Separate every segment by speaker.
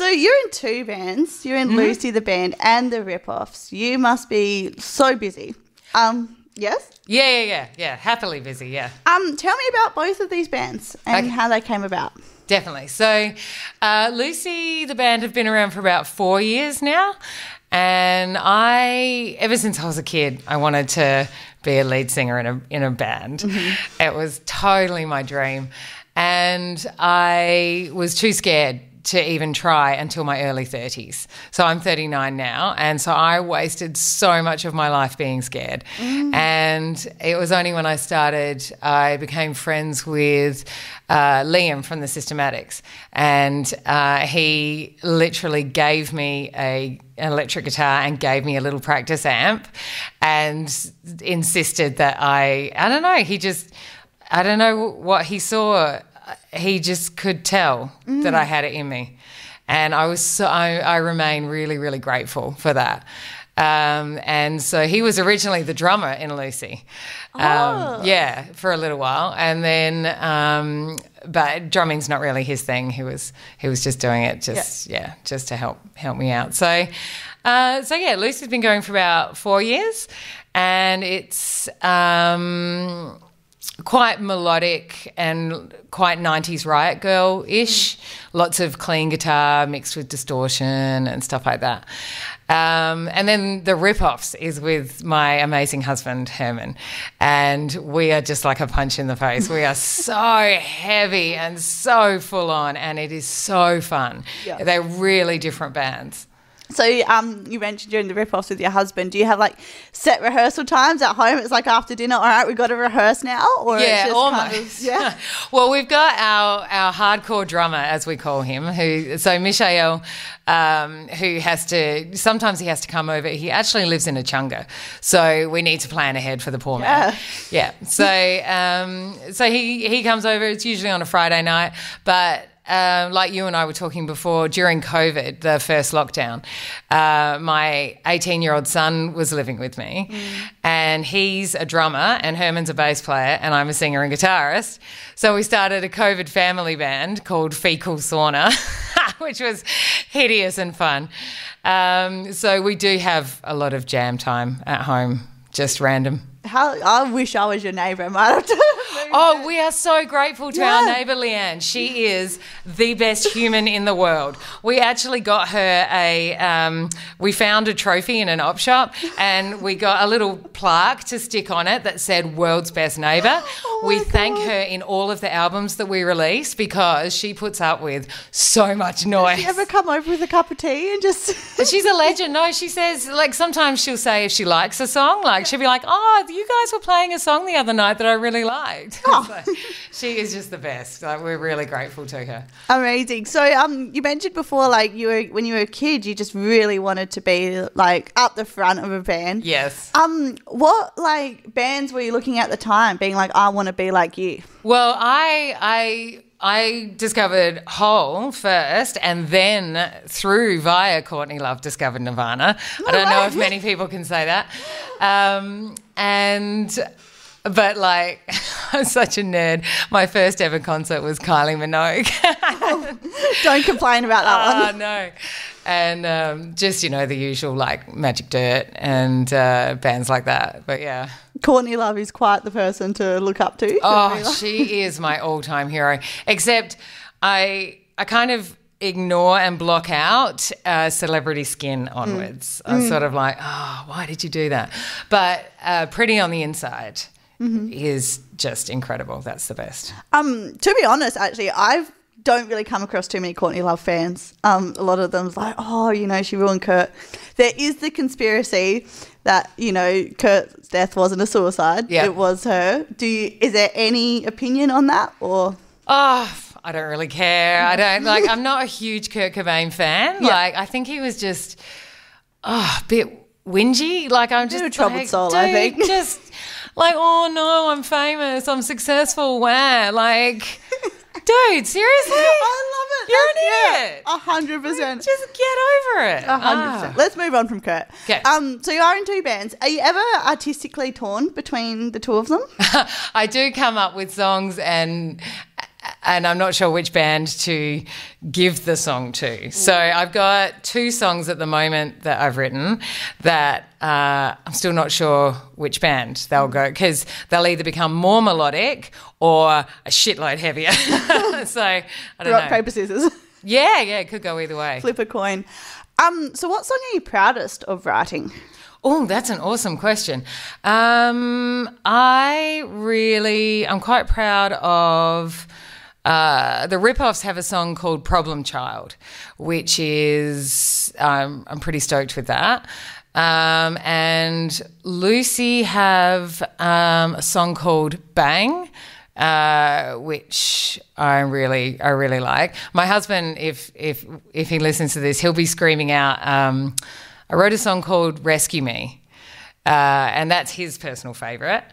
Speaker 1: So you're in two bands. You're in
Speaker 2: Mm-hmm.
Speaker 1: Lucy the band and the Ripoffs. You must be so busy. Um, yes.
Speaker 2: Yeah, yeah, yeah, yeah. Happily busy, yeah.
Speaker 1: Um, tell me about both of these bands and
Speaker 2: Okay.
Speaker 1: how they came about.
Speaker 2: Definitely. So, uh, Lucy, the band, have been around for about four years now. And I, ever since I was a kid, I wanted to be a lead singer in a, in a band. It was totally my dream. And I was too scared to even try until my early 30s. So I'm 39 now. And so I wasted so much of my life being scared. And it was only when I started, I became friends with uh, Liam from the Systematics. And uh, he literally gave me a, an electric guitar and gave me a little practice amp and insisted that I, I don't know, he just, I don't know what he saw. He just could tell that I had it in me. And I was so, I, I remain really, really grateful for that. Um, and so he was originally the drummer in Lucy. Um, yeah, for a little while. And then, um, but drumming's not really his thing. He was, he was just doing it just, yeah, just to help, help me out. So, uh, so yeah, Lucy's been going for about four years and it's, um, quite melodic and quite 90s riot girl ish. Lots of clean guitar mixed with distortion and stuff like that. Um, and then the rip offs is with my amazing husband, Herman. And we are just like a punch in the face. We are so heavy and so full on, and it is so fun.
Speaker 1: Yeah.
Speaker 2: They're really different bands.
Speaker 1: So um, you mentioned during the rip-offs with your husband. Do you have like set rehearsal times at home? It's like after dinner. All right, we've got to rehearse now, or it's
Speaker 2: Yeah,
Speaker 1: just
Speaker 2: almost.
Speaker 1: Kind of, yeah.
Speaker 2: well, we've got our our hardcore drummer, as we call him, who so Mishael, um, who has to sometimes he has to come over. He actually lives in Echunga, so we need to plan ahead for the poor man. Yeah. So um, so he he comes over. It's usually on a Friday night, but. Um, like you and I were talking before, during COVID, the first lockdown, uh, my 18 year old son was living with me, and he's a drummer, and Herman's a bass player, and I'm a singer and guitarist. So we started a COVID family band called Fecal Sauna, which was hideous and fun. Um, so we do have a lot of jam time at home, just random.
Speaker 1: How I wish I was your neighbour. I might have to.
Speaker 2: Oh, we are so grateful to our neighbour Leanne. She is the best human in the world. We actually got her a, um, we found a trophy in an op shop and we got a little plaque to stick on it that said world's best neighbour.
Speaker 1: Oh
Speaker 2: we thank
Speaker 1: God.
Speaker 2: her in all of the albums that we release because she puts up with so much noise.
Speaker 1: you ever come over with a cup of tea and just?
Speaker 2: She's a legend. No, she says like sometimes she'll say if she likes a song, like she'll be like, "Oh, you guys were playing a song the other night that I really liked."
Speaker 1: Oh.
Speaker 2: So she is just the best. Like we're really grateful to her.
Speaker 1: Amazing. So, um, you mentioned before, like you were when you were a kid, you just really wanted to be like up the front of a band.
Speaker 2: Yes.
Speaker 1: Um, what like bands were you looking at the time, being like, I want to be like you?
Speaker 2: Well, I I I discovered Hole first, and then through via Courtney Love discovered Nirvana. I don't know if many people can say that. Um, and but like I'm such a nerd. My first ever concert was Kylie Minogue.
Speaker 1: Don't complain about that
Speaker 2: Ah,
Speaker 1: one.
Speaker 2: no. And um, just, you know, the usual like Magic Dirt and uh, bands like that. But yeah.
Speaker 1: Courtney Love is quite the person to look up to.
Speaker 2: Oh, she is my all time hero. Except I I kind of ignore and block out uh, celebrity skin onwards. I'm sort of like, oh, why did you do that? But uh, Pretty on the Inside is just incredible. That's the best.
Speaker 1: Um, to be honest, actually, I don't really come across too many Courtney Love fans. Um, a lot of them's like, oh, you know, she ruined Kurt. There is the conspiracy that you know Kurt's death wasn't a suicide.
Speaker 2: Yeah.
Speaker 1: it was her. Do you? Is there any opinion on that or?
Speaker 2: Oh, I don't really care. I don't like. I'm not a huge Kurt Cobain fan. Like, I think he was just oh, a bit whingy. Like, I'm just
Speaker 1: a troubled
Speaker 2: like,
Speaker 1: soul, I think.
Speaker 2: Just like, oh no, I'm famous. I'm successful. Where like, dude, seriously,
Speaker 1: I love it.
Speaker 2: You're an idiot.
Speaker 1: A hundred percent.
Speaker 2: Just get over it.
Speaker 1: A hundred
Speaker 2: Ah.
Speaker 1: percent. Let's move on from Kurt.
Speaker 2: 'Kay.
Speaker 1: Um, so you are in two bands. Are you ever artistically torn between the two of them?
Speaker 2: I do come up with songs and and I'm not sure which band to give the song to. So I've got two songs at the moment that I've written that uh, I'm still not sure which band they'll go because they'll either become more melodic or a shitload heavier. so I don't
Speaker 1: Rock,
Speaker 2: know.
Speaker 1: paper, scissors.
Speaker 2: Yeah, yeah, it could go either way.
Speaker 1: Flip a coin. Um, so what song are you proudest of writing?
Speaker 2: Oh, that's an awesome question. Um, I really, I'm quite proud of. Uh, the Ripoffs have a song called "Problem Child," which is um, I'm pretty stoked with that. Um, and Lucy have um, a song called "Bang." Uh, which I really, I really like. My husband, if if if he listens to this, he'll be screaming out. Um, I wrote a song called "Rescue Me," uh, and that's his personal favorite.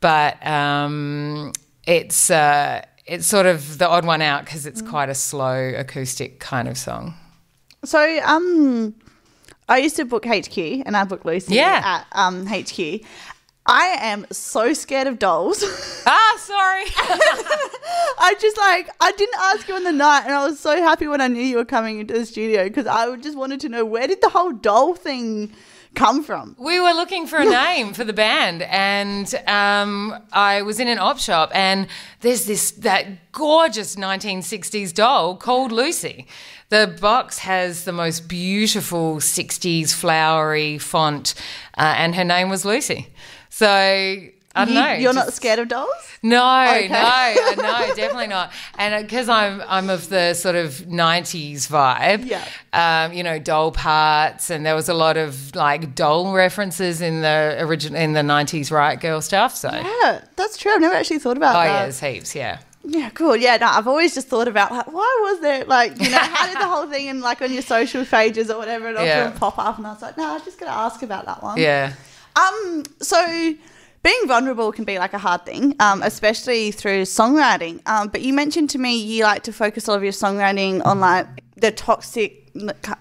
Speaker 2: But um, it's uh, it's sort of the odd one out because it's quite a slow acoustic kind of song.
Speaker 1: So, um, I used to book HQ, and I booked Lucy
Speaker 2: Yeah.
Speaker 1: at um, HQ. I am so scared of dolls.
Speaker 2: Ah, sorry.
Speaker 1: I just like I didn't ask you in the night, and I was so happy when I knew you were coming into the studio because I just wanted to know where did the whole doll thing come from.
Speaker 2: We were looking for a name for the band, and um, I was in an op shop, and there's this that gorgeous 1960s doll called Lucy. The box has the most beautiful 60s flowery font, uh, and her name was Lucy. So I don't
Speaker 1: You,
Speaker 2: know.
Speaker 1: you're not scared of dolls?
Speaker 2: no,
Speaker 1: Okay.
Speaker 2: no, no, definitely not. And because I'm I'm of the sort of '90s vibe,
Speaker 1: Yeah.
Speaker 2: Um, you know, doll parts, and there was a lot of like doll references in the original in the '90s Riot Girl stuff. So,
Speaker 1: Yeah, that's true. I've never actually thought about
Speaker 2: oh
Speaker 1: that.
Speaker 2: yeah, there's heaps. Yeah,
Speaker 1: Yeah, cool. Yeah, no, I've always just thought about like, why was there like, you know, how did the whole thing in like on your social pages or whatever it
Speaker 2: Yeah.
Speaker 1: pop up? And I was like, no, I'm just gonna ask about that one.
Speaker 2: yeah,
Speaker 1: Um, so being vulnerable can be like a hard thing, um, especially through songwriting. Um, but you mentioned to me you like to focus all of your songwriting on like the toxic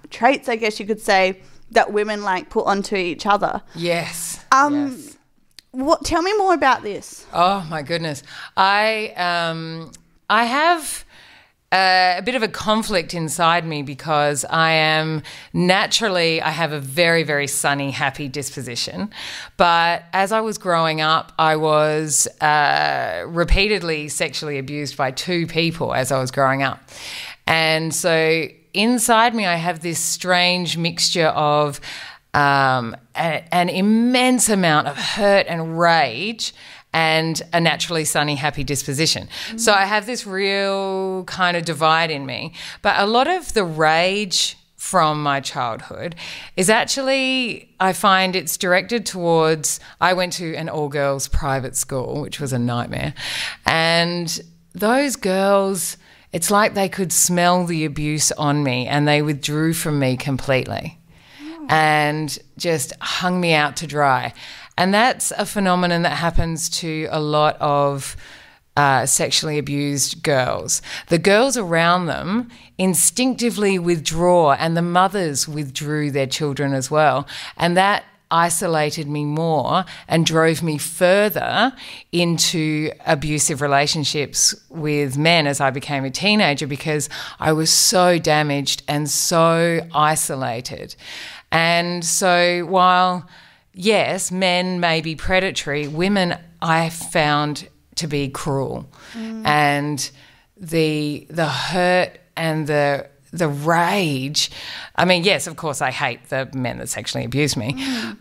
Speaker 1: traits, I guess you could say, that women like put onto each other.
Speaker 2: yes.
Speaker 1: Um,
Speaker 2: yes.
Speaker 1: What? Tell me more about this.
Speaker 2: Oh my goodness, I um, I have. Uh, a bit of a conflict inside me because I am naturally, I have a very, very sunny, happy disposition. But as I was growing up, I was uh, repeatedly sexually abused by two people as I was growing up. And so inside me, I have this strange mixture of um, a- an immense amount of hurt and rage and a naturally sunny, happy disposition. So I have this real kind of divide in me. But a lot of the rage from my childhood is actually, I find it's directed towards. I went to an all girls private school, which was a nightmare. And those girls, it's like they could smell the abuse on me and they withdrew from me completely and just hung me out to dry. And that's a phenomenon that happens to a lot of uh, sexually abused girls. The girls around them instinctively withdraw, and the mothers withdrew their children as well. And that isolated me more and drove me further into abusive relationships with men as I became a teenager because I was so damaged and so isolated. And so while yes, men may be predatory, women I found to be cruel. Mm. And the the hurt and the the rage. I mean, yes, of course I hate the men that sexually abuse me. Mm.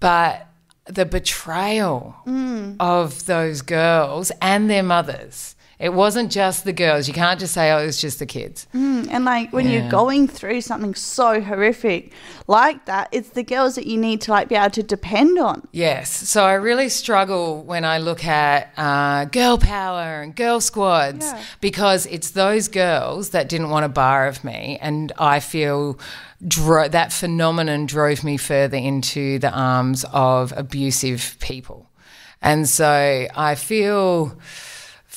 Speaker 2: But the betrayal mm. of those girls and their mothers. It wasn't just the girls. You can't just say, oh, it was just the kids.
Speaker 1: And like when you're going through something so horrific like that, it's the girls that you need to like be able to depend on.
Speaker 2: Yes. So I really struggle when I look at uh, girl power and girl squads
Speaker 1: Yeah.
Speaker 2: because it's those girls that didn't want a bar of me. And I feel dro- that phenomenon drove me further into the arms of abusive people. And so I feel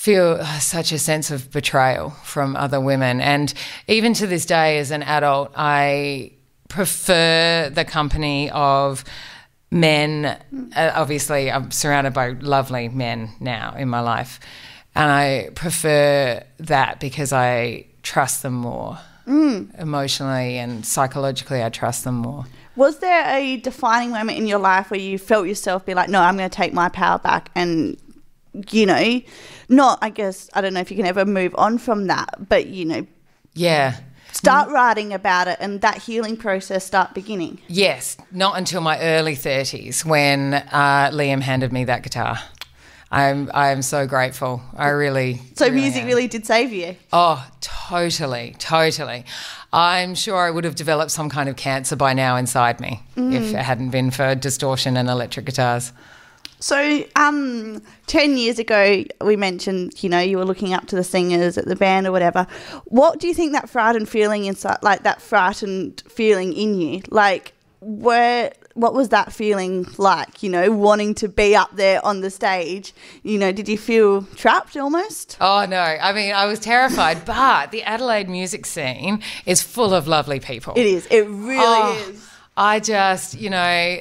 Speaker 2: feel such a sense of betrayal from other women. And even to this day, as an adult, I prefer the company of men. Uh, obviously, I'm surrounded by lovely men now in my life. and I prefer that because I trust them more emotionally and psychologically. I trust them more.
Speaker 1: Was there a defining moment in your life where you felt yourself be like, no, I'm going to take my power back and, you know, not, I guess, I don't know if you can ever move on from that, but, you know,
Speaker 2: Yeah.
Speaker 1: start writing about it and that healing process start beginning?
Speaker 2: Yes, not until my early 30s when uh, Liam handed me that guitar. I'm I'm so grateful. I really
Speaker 1: So music
Speaker 2: am.
Speaker 1: really did save you.
Speaker 2: Oh, totally, totally. I'm sure I would have developed some kind of cancer by now inside me if it hadn't been for distortion and electric guitars.
Speaker 1: So, um, 10 years ago, we mentioned, you know, you were looking up to the singers at the band or whatever. What do you think that frightened feeling inside, like that frightened feeling in you? Like, where, what was that feeling like, you know, wanting to be up there on the stage? You know, did you feel trapped almost?
Speaker 2: Oh no! I mean, I was terrified, but the Adelaide music scene is full of lovely people.
Speaker 1: It is. It really
Speaker 2: Oh,
Speaker 1: is.
Speaker 2: I just, you know,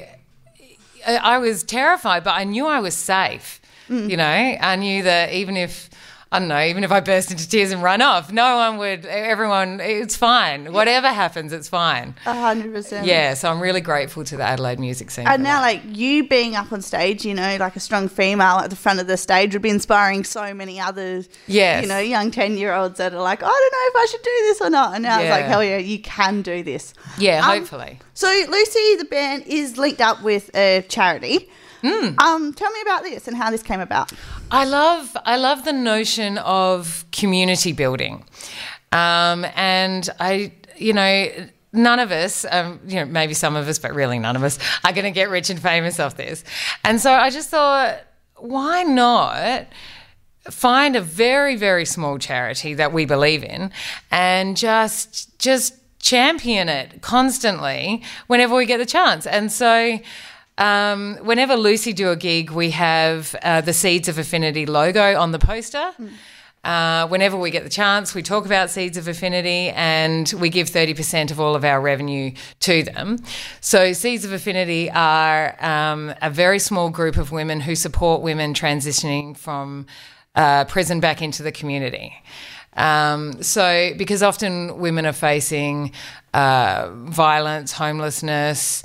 Speaker 2: I was terrified, but I knew I was safe.
Speaker 1: Mm.
Speaker 2: You know, I knew that even if I don't know, even if I burst into tears and run off, no one would. Everyone, it's fine. Whatever happens, it's fine.
Speaker 1: A hundred percent.
Speaker 2: Yeah, so I'm really grateful to the Adelaide music scene.
Speaker 1: And now,
Speaker 2: that.
Speaker 1: like you being up on stage, you know, like a strong female at the front of the stage would be inspiring so many others.
Speaker 2: Yes.
Speaker 1: You know, young 10 year olds that are like, I don't know if I should do this or not. And now it's like, hell yeah, you can do this.
Speaker 2: yeah,
Speaker 1: Um,
Speaker 2: hopefully.
Speaker 1: So, Lucy, the band, is linked up with a charity.
Speaker 2: Hmm.
Speaker 1: Um, tell me about this and how this came about.
Speaker 2: I love I love the notion of community building, um, and I you know none of us um, you know maybe some of us but really none of us are going to get rich and famous off this, and so I just thought why not find a very very small charity that we believe in and just just champion it constantly whenever we get the chance and so um, whenever Lucy do a gig, we have uh, the Seeds of Affinity logo on the poster. Uh, whenever we get the chance, we talk about Seeds of Affinity and we give 30% of all of our revenue to them. So, Seeds of Affinity are um, a very small group of women who support women transitioning from uh, prison back into the community. Um, so, because often women are facing uh, violence, homelessness,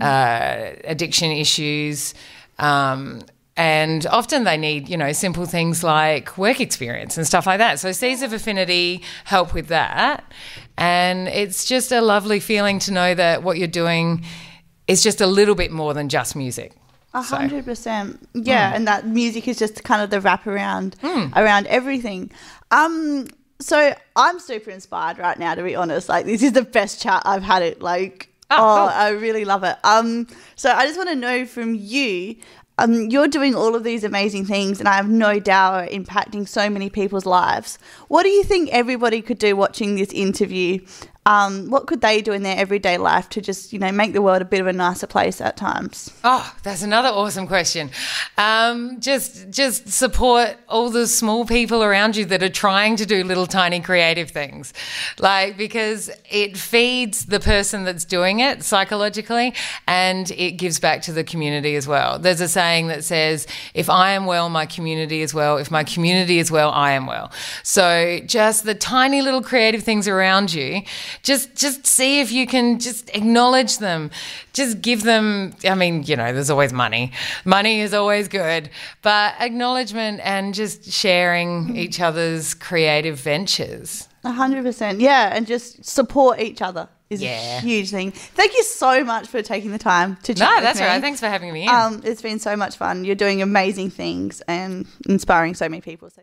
Speaker 2: uh, addiction issues, um, and often they need, you know, simple things like work experience and stuff like that. So, Seeds of Affinity help with that. And it's just a lovely feeling to know that what you're doing is just a little bit more than just music.
Speaker 1: A hundred percent. Yeah,
Speaker 2: Hmm.
Speaker 1: and that music is just kind of the wrap around around everything. Um, so I'm super inspired right now, to be honest. Like this is the best chat I've had it. Like
Speaker 2: Oh.
Speaker 1: I really love it. Um, so I just want to know from you. Um, you're doing all of these amazing things, and I have no doubt impacting so many people's lives. What do you think everybody could do watching this interview? Um, what could they do in their everyday life to just, you know, make the world a bit of a nicer place at times?
Speaker 2: Oh, that's another awesome question. Um, just, just support all the small people around you that are trying to do little tiny creative things, like because it feeds the person that's doing it psychologically, and it gives back to the community as well. There's a saying that says, "If I am well, my community is well. If my community is well, I am well." So just the tiny little creative things around you, just, just see if you can just acknowledge them, just give them. I mean, you know, there's always money. Money is always good, but acknowledgement and just sharing each other's creative ventures.
Speaker 1: A hundred percent, yeah, and just support each other is
Speaker 2: Yeah.
Speaker 1: a huge thing. Thank you so much for taking the time to chat.
Speaker 2: No,
Speaker 1: with
Speaker 2: that's
Speaker 1: me.
Speaker 2: right. Thanks for having me in.
Speaker 1: Um, it's been so much fun. You're doing amazing things and inspiring so many people. So.